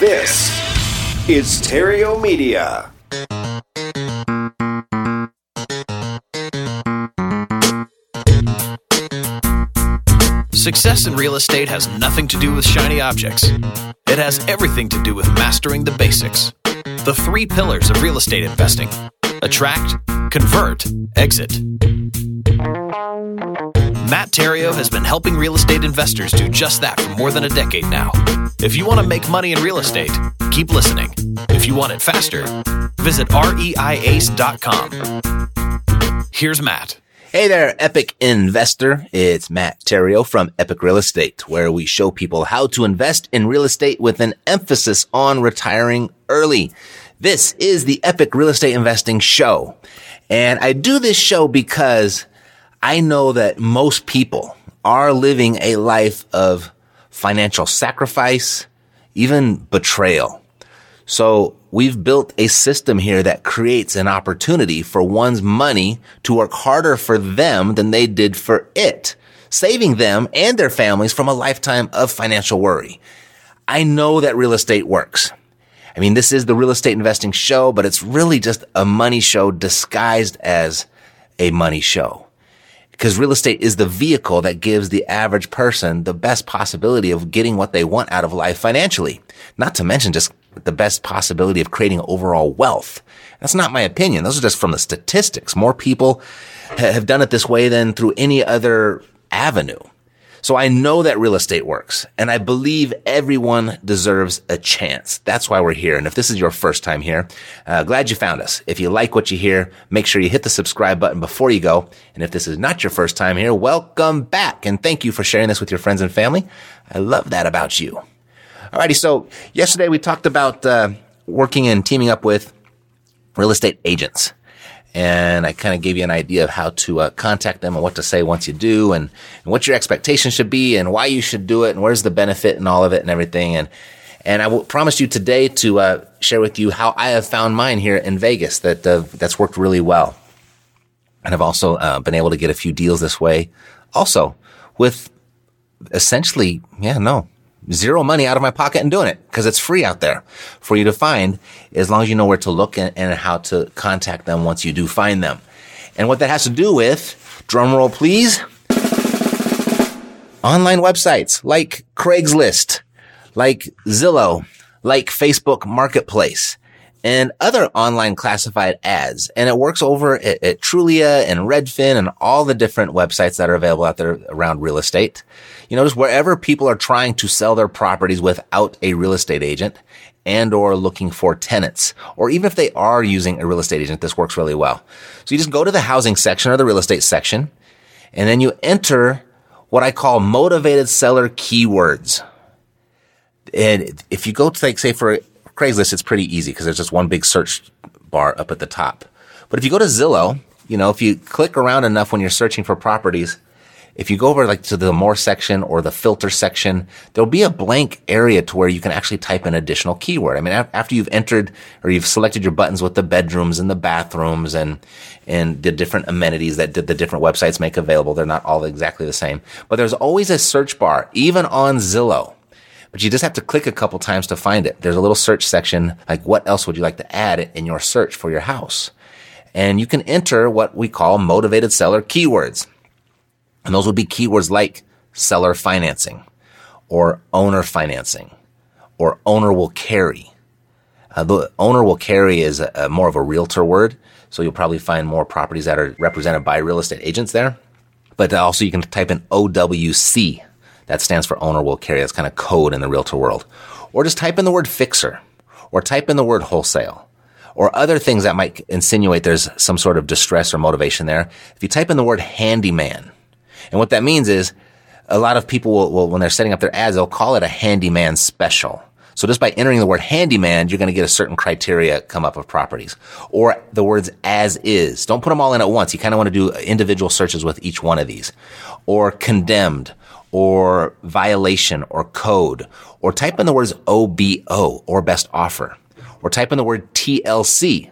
This is Theriault Media. Success in real estate has nothing to do with shiny objects. It has everything to do with mastering the basics. The three pillars of real estate investing attract, convert, exit. Matt Theriault has been helping real estate investors do just that for more than a decade now. If you want to make money in real estate, keep listening. If you want it faster, visit reiace.com. Here's Matt. Hey there, Epic Investor. It's Matt Theriault from Epic Real Estate, where we show people how to invest in real estate with an emphasis on retiring early. This is the Epic Real Estate Investing Show. And I do this show because I know that most people are living a life of financial sacrifice, even betrayal. So we've built a system here that creates an opportunity for one's money to work harder for them than they did for it, saving them and their families from a lifetime of financial worry. I know that real estate works. I mean, this is the real estate investing show, but it's really just a money show disguised as a money show because real estate is the vehicle that gives the average person the best possibility of getting what they want out of life financially. Not to mention just the best possibility of creating overall wealth. That's not my opinion. Those are just from the statistics. More people have done it this way than through any other avenue. So I know that real estate works and I believe everyone deserves a chance. That's why we're here. And if this is your first time here, uh, glad you found us. If you like what you hear, make sure you hit the subscribe button before you go. And if this is not your first time here, welcome back. And thank you for sharing this with your friends and family. I love that about you. Alrighty. So yesterday we talked about, uh, working and teaming up with real estate agents and I kind of gave you an idea of how to uh, contact them and what to say once you do, and, and, what your expectations should be, and why you should do it, and where's the benefit and all of it and everything. And and I will promise you today to uh, share with you how I have found mine here in Vegas that uh, that's worked really well, and I've also uh, been able to get a few deals this way, also with essentially, yeah, no, zero money out of my pocket and doing it because it's free out there for you to find as long as you know where to look and, and, how to contact them once you do find them. And what that has to do with, drum roll please, online websites like Craigslist, like Zillow, like Facebook Marketplace and other online classified ads. And it works over at, at, Trulia and Redfin and all the different websites that are available out there around real estate. You just wherever people are trying to sell their properties without a real estate agent and or looking for tenants, or even if they are using a real estate agent, this works really well. So you just go to the housing section or the real estate section, and then you enter what I call motivated seller keywords. And if you go to like, say for Craigslist, it's pretty easy because there's just one big search bar up at the top. But if you go to Zillow, you know, if you click around enough when you're searching for properties, if you go over like to the more section or the filter section, there'll be a blank area to where you can actually type an additional keyword. I mean, after you've entered or you've selected your buttons with the bedrooms and the bathrooms and, and the different amenities that the different websites make available, they're not all exactly the same. But there's always a search bar, even on Zillow. But you just have to click a couple times to find it. There's a little search section, like what else would you like to add in your search for your house? And you can enter what we call motivated seller keywords. And those would be keywords like seller financing or owner financing or owner will carry. Uh, the owner will carry is a, a more of a realtor word. So you'll probably find more properties that are represented by real estate agents there. But also you can type in OWC. That stands for owner will carry. That's kind of code in the realtor world. Or just type in the word fixer or type in the word wholesale or other things that might insinuate there's some sort of distress or motivation there. If you type in the word handyman, and what that means is a lot of people will, will when they're setting up their ads, they'll call it a handyman special. So just by entering the word handyman, you're going to get a certain criteria come up of properties or the words as is. Don't put them all in at once. You kind of want to do individual searches with each one of these or condemned or violation or code or type in the words OBO or best offer or type in the word TLC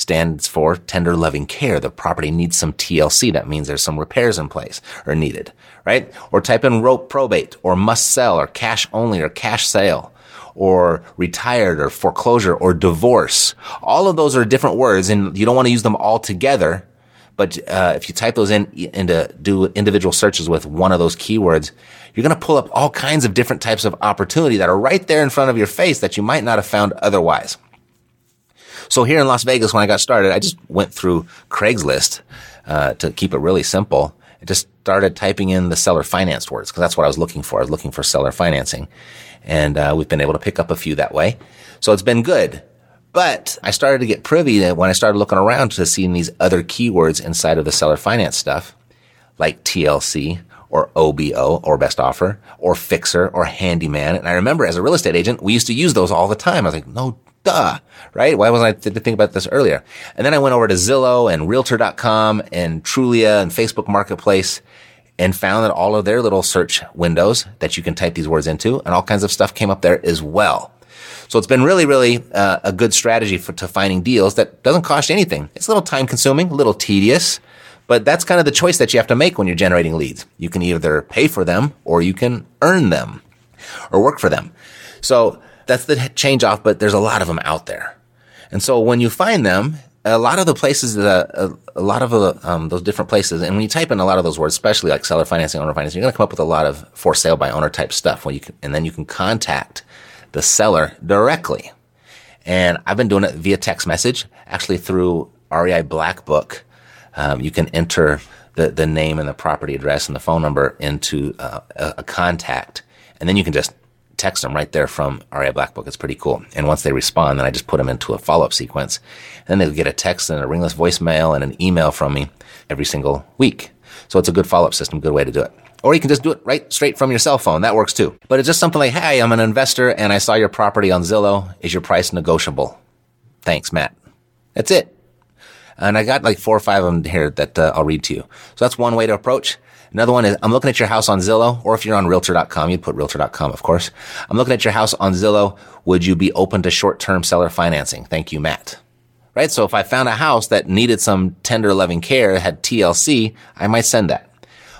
stands for tender loving care. The property needs some TLC. That means there's some repairs in place or needed, right? Or type in rope probate or must sell or cash only or cash sale or retired or foreclosure or divorce. All of those are different words and you don't want to use them all together. But uh, if you type those in into do individual searches with one of those keywords, you're going to pull up all kinds of different types of opportunity that are right there in front of your face that you might not have found otherwise. So here in Las Vegas, when I got started, I just went through Craigslist uh, to keep it really simple. I just started typing in the seller financed words because that's what I was looking for. I was looking for seller financing, and uh, we've been able to pick up a few that way. So it's been good. But I started to get privy that when I started looking around to seeing these other keywords inside of the seller finance stuff, like TLC or OBO or best offer or fixer or handyman. And I remember as a real estate agent, we used to use those all the time. I was like, no duh, right? Why wasn't I th- to think about this earlier? And then I went over to Zillow and Realtor.com and Trulia and Facebook Marketplace and found that all of their little search windows that you can type these words into and all kinds of stuff came up there as well. So it's been really, really uh, a good strategy for to finding deals that doesn't cost you anything. It's a little time consuming, a little tedious, but that's kind of the choice that you have to make when you're generating leads. You can either pay for them or you can earn them or work for them. So that's the change off, but there's a lot of them out there. And so when you find them, a lot of the places that, a, a lot of uh, um, those different places, and when you type in a lot of those words, especially like seller financing, owner financing, you're going to come up with a lot of for sale by owner type stuff. Can, and then you can contact the seller directly. And I've been doing it via text message, actually through REI Black Book. Um, you can enter the, the name and the property address and the phone number into uh, a, a contact, and then you can just text them right there from REI Black Book. It's pretty cool. And once they respond, then I just put them into a follow up sequence. And then they'll get a text and a ringless voicemail and an email from me every single week. So it's a good follow up system, good way to do it. Or you can just do it right straight from your cell phone. That works too. But it's just something like, Hey, I'm an investor and I saw your property on Zillow. Is your price negotiable? Thanks, Matt. That's it. And I got like four or five of them here that uh, I'll read to you. So that's one way to approach. Another one is I'm looking at your house on Zillow, or if you're on realtor.com, you'd put realtor.com, of course. I'm looking at your house on Zillow. Would you be open to short-term seller financing? Thank you, Matt. Right? So if I found a house that needed some tender loving care, had TLC, I might send that.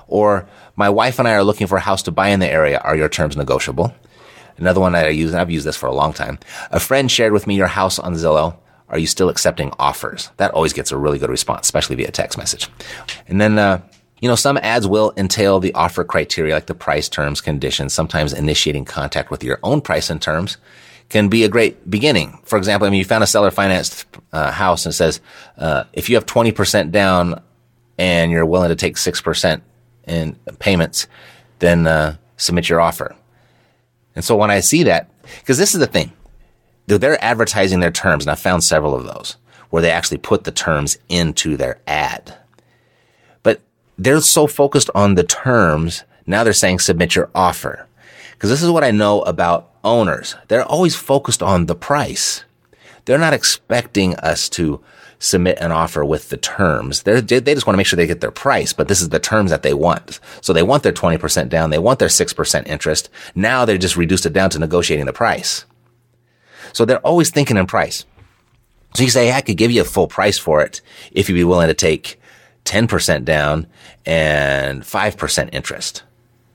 Or my wife and I are looking for a house to buy in the area. Are your terms negotiable? Another one that I use, and I've used this for a long time. A friend shared with me your house on Zillow. Are you still accepting offers? That always gets a really good response, especially via text message. And then, uh, you know, some ads will entail the offer criteria like the price terms, conditions, sometimes initiating contact with your own price and terms can be a great beginning. For example, I mean, you found a seller financed uh, house and says, uh, if you have 20% down and you're willing to take 6% in payments, then uh, submit your offer. And so when I see that, because this is the thing, they're advertising their terms, and I found several of those where they actually put the terms into their ad But they're so focused on the terms. Now they're saying submit your offer. Cause this is what I know about owners. They're always focused on the price. They're not expecting us to submit an offer with the terms. They're, they just want to make sure they get their price, but this is the terms that they want. So they want their 20% down. They want their 6% interest. Now they're just reduced it down to negotiating the price. So they're always thinking in price. So you say, hey, I could give you a full price for it if you'd be willing to take 10% down and 5% interest,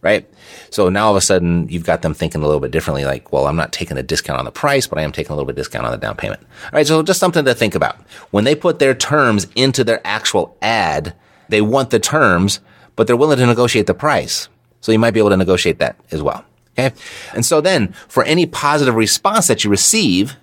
right? So now all of a sudden you've got them thinking a little bit differently, like, well, I'm not taking a discount on the price, but I am taking a little bit discount on the down payment. All right. So just something to think about. When they put their terms into their actual ad, they want the terms, but they're willing to negotiate the price. So you might be able to negotiate that as well. Okay. And so then for any positive response that you receive,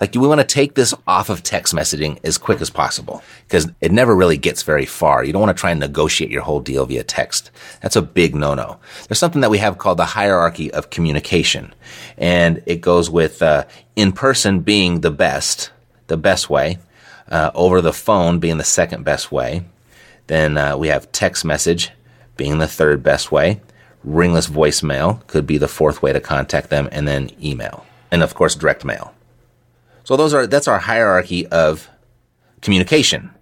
like we want to take this off of text messaging as quick as possible because it never really gets very far. You don't want to try and negotiate your whole deal via text. That's a big no-no. There's something that we have called the hierarchy of communication and it goes with, uh, in person being the best, the best way, uh, over the phone being the second best way. Then, uh, we have text message being the third best way. Ringless voicemail could be the fourth way to contact them and then email. And of course, direct mail. So those are, that's our hierarchy of communication.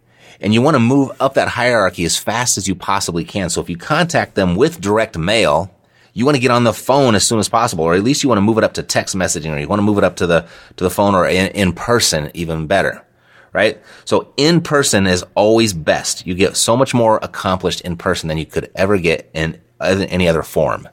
And you want to move up that hierarchy as fast as you possibly can. So if you contact them with direct mail, you want to get on the phone as soon as possible, or at least you want to move it up to text messaging, or you want to move it up to the, to the phone or in, in person, even better. Right? So in person is always best. You get so much more accomplished in person than you could ever get in any other form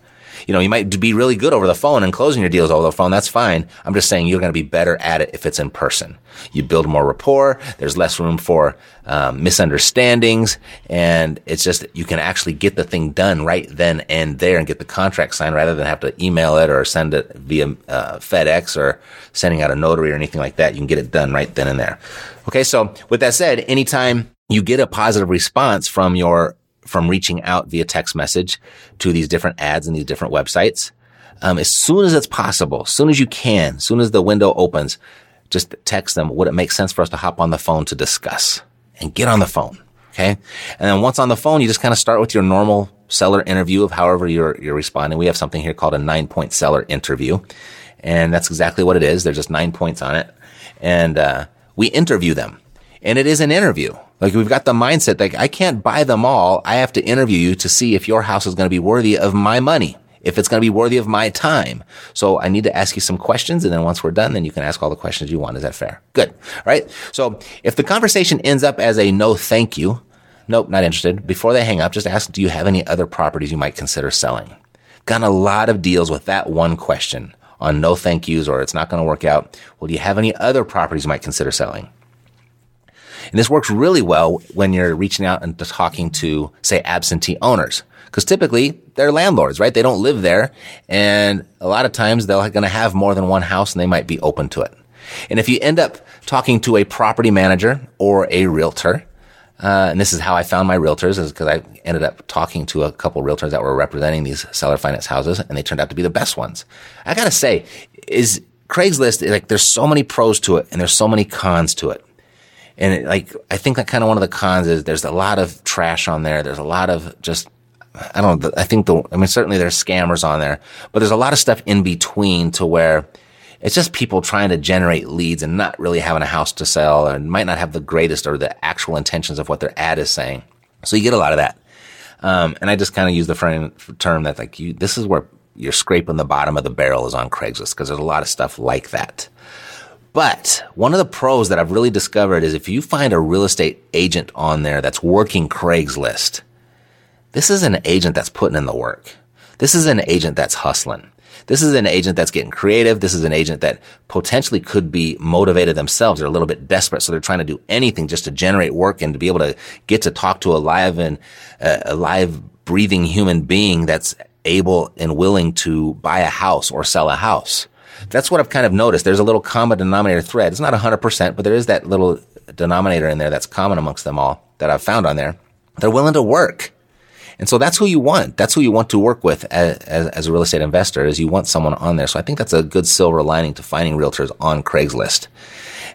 you know, you might be really good over the phone and closing your deals over the phone. That's fine. I'm just saying you're going to be better at it if it's in person. You build more rapport. There's less room for um, misunderstandings, and it's just you can actually get the thing done right then and there and get the contract signed rather than have to email it or send it via uh, FedEx or sending out a notary or anything like that. You can get it done right then and there. Okay, so with that said, anytime you get a positive response from your from reaching out via text message to these different ads and these different websites. Um, as soon as it's possible, as soon as you can, as soon as the window opens, just text them. Would it make sense for us to hop on the phone to discuss and get on the phone? Okay. And then once on the phone, you just kind of start with your normal seller interview of however you're, you're responding. We have something here called a nine point seller interview. And that's exactly what it is. There's just nine points on it. And, uh, we interview them and it is an interview. Like we've got the mindset that I can't buy them all. I have to interview you to see if your house is going to be worthy of my money, if it's going to be worthy of my time. So I need to ask you some questions. And then once we're done, then you can ask all the questions you want. Is that fair? Good. All right. So if the conversation ends up as a no, thank you. Nope, not interested. Before they hang up, just ask, do you have any other properties you might consider selling? Gotten a lot of deals with that one question on no thank yous or it's not going to work out. Well, do you have any other properties you might consider selling? And this works really well when you're reaching out and talking to, say, absentee owners. Because typically they're landlords, right? They don't live there. And a lot of times they're going to have more than one house and they might be open to it. And if you end up talking to a property manager or a realtor, uh, and this is how I found my realtors is because I ended up talking to a couple realtors that were representing these seller finance houses and they turned out to be the best ones. I gotta say, is Craigslist, like there's so many pros to it and there's so many cons to it. And it, like, I think that kind of one of the cons is there's a lot of trash on there. There's a lot of just, I don't know. I think the, I mean, certainly there's scammers on there, but there's a lot of stuff in between to where it's just people trying to generate leads and not really having a house to sell and might not have the greatest or the actual intentions of what their ad is saying. So you get a lot of that. Um, and I just kind of use the frame, term that like you, this is where you're scraping the bottom of the barrel is on Craigslist because there's a lot of stuff like that. But one of the pros that I've really discovered is if you find a real estate agent on there that's working Craigslist, this is an agent that's putting in the work. This is an agent that's hustling. This is an agent that's getting creative. This is an agent that potentially could be motivated themselves. They're a little bit desperate. So they're trying to do anything just to generate work and to be able to get to talk to a live and uh, a live breathing human being that's able and willing to buy a house or sell a house. That's what I've kind of noticed. There's a little common denominator thread. It's not 100%, but there is that little denominator in there that's common amongst them all that I've found on there. They're willing to work. And so that's who you want. That's who you want to work with as, as, as, a real estate investor is you want someone on there. So I think that's a good silver lining to finding realtors on Craigslist.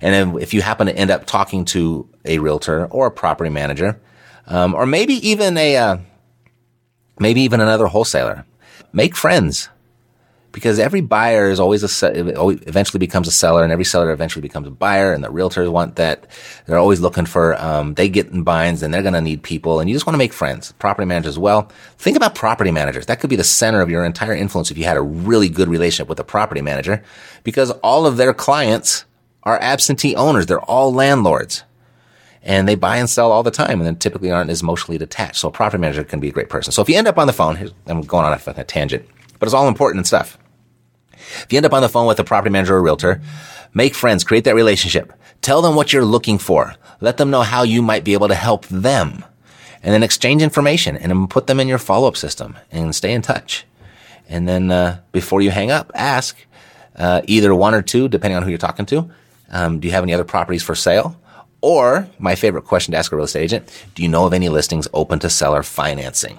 And if you happen to end up talking to a realtor or a property manager, um, or maybe even a, uh, maybe even another wholesaler, make friends because every buyer is always a eventually becomes a seller, and every seller eventually becomes a buyer. And the realtors want that; they're always looking for um, they get in binds, and they're going to need people, and you just want to make friends. Property managers as well. Think about property managers. That could be the center of your entire influence if you had a really good relationship with a property manager, because all of their clients are absentee owners. They're all landlords. And they buy and sell all the time and then typically aren't as emotionally detached. So a property manager can be a great person. So if you end up on the phone, I'm going on a, a tangent, but it's all important and stuff. If you end up on the phone with a property manager or realtor, make friends, create that relationship. Tell them what you're looking for. Let them know how you might be able to help them. And then exchange information and put them in your follow-up system and stay in touch. And then uh, before you hang up, ask uh, either one or two, depending on who you're talking to. Um, do you have any other properties for sale? Or my favorite question to ask a real estate agent: Do you know of any listings open to seller financing?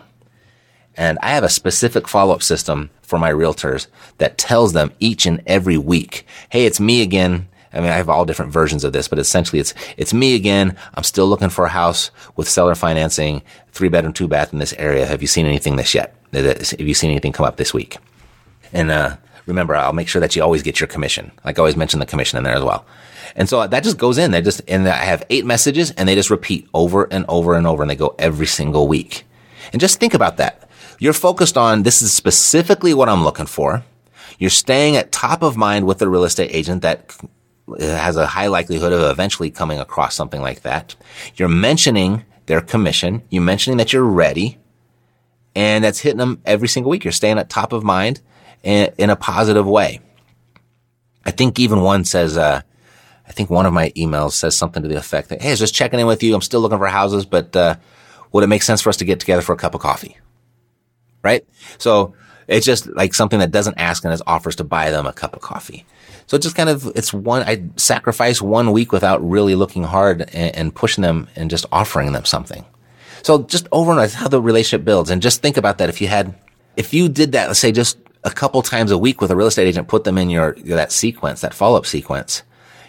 And I have a specific follow-up system for my realtors that tells them each and every week, Hey, it's me again. I mean, I have all different versions of this, but essentially it's, it's me again. I'm still looking for a house with seller financing, three bedroom, two bath in this area. Have you seen anything this yet? Have you seen anything come up this week? And, uh, remember, I'll make sure that you always get your commission. Like I always mention the commission in there as well. And so that just goes in. They just, and I have eight messages and they just repeat over and over and over and they go every single week. And just think about that. You're focused on this is specifically what I'm looking for. You're staying at top of mind with the real estate agent that has a high likelihood of eventually coming across something like that. You're mentioning their commission. You're mentioning that you're ready. And that's hitting them every single week. You're staying at top of mind in, in a positive way. I think even one says, uh, I think one of my emails says something to the effect that, Hey, I was just checking in with you. I'm still looking for houses, but, uh, would it make sense for us to get together for a cup of coffee? Right? So it's just like something that doesn't ask and has offers to buy them a cup of coffee. So just kind of, it's one, I sacrifice one week without really looking hard and, and pushing them and just offering them something. So just over and over, how the relationship builds. And just think about that. If you had, if you did that, let's say just a couple times a week with a real estate agent, put them in your, that sequence, that follow up sequence,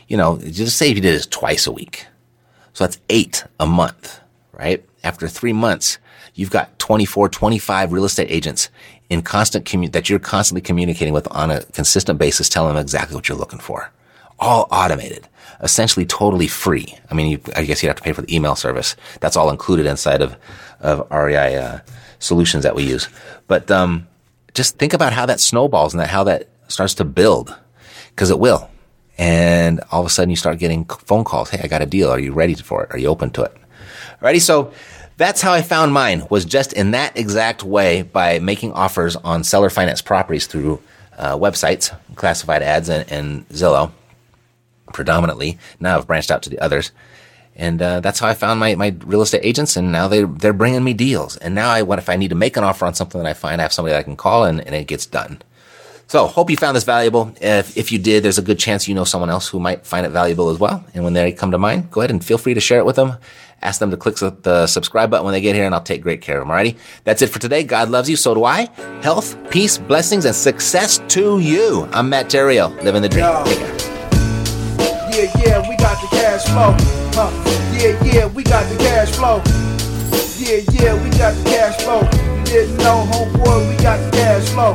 you know, just say if you did this twice a week. So that's eight a month, right? After three months, you've got 24, 25 real estate agents in constant that you're constantly communicating with on a consistent basis, telling them exactly what you're looking for. All automated, essentially totally free. I mean, you, I guess you'd have to pay for the email service. That's all included inside of, of REI, uh, solutions that we use. But, um, just think about how that snowballs and that, how that starts to build. Cause it will. And all of a sudden you start getting phone calls. Hey, I got a deal. Are you ready for it? Are you open to it? Alrighty. So, that's how I found mine was just in that exact way by making offers on seller finance properties through uh, websites, classified ads, and, and, Zillow predominantly. Now I've branched out to the others. And uh, that's how I found my, my real estate agents, and now they they're bringing me deals. And now I, what if I need to make an offer on something that I find I have somebody that I can call, and, and it gets done. So hope you found this valuable. If, if you did, there's a good chance you know someone else who might find it valuable as well. And when they come to mind, go ahead and feel free to share it with them. Ask them to click the subscribe button when they get here and I'll take great care of them. Alrighty. That's it for today. God loves you. So do I. Health, peace, blessings, and success to you. I'm Matt Theriault, living the dream. Yeah, yeah, we got the cash flow. Huh. Yeah, yeah, we got the cash flow. Yeah, yeah, we got the cash flow. You didn't know, homeboy, we got the cash flow.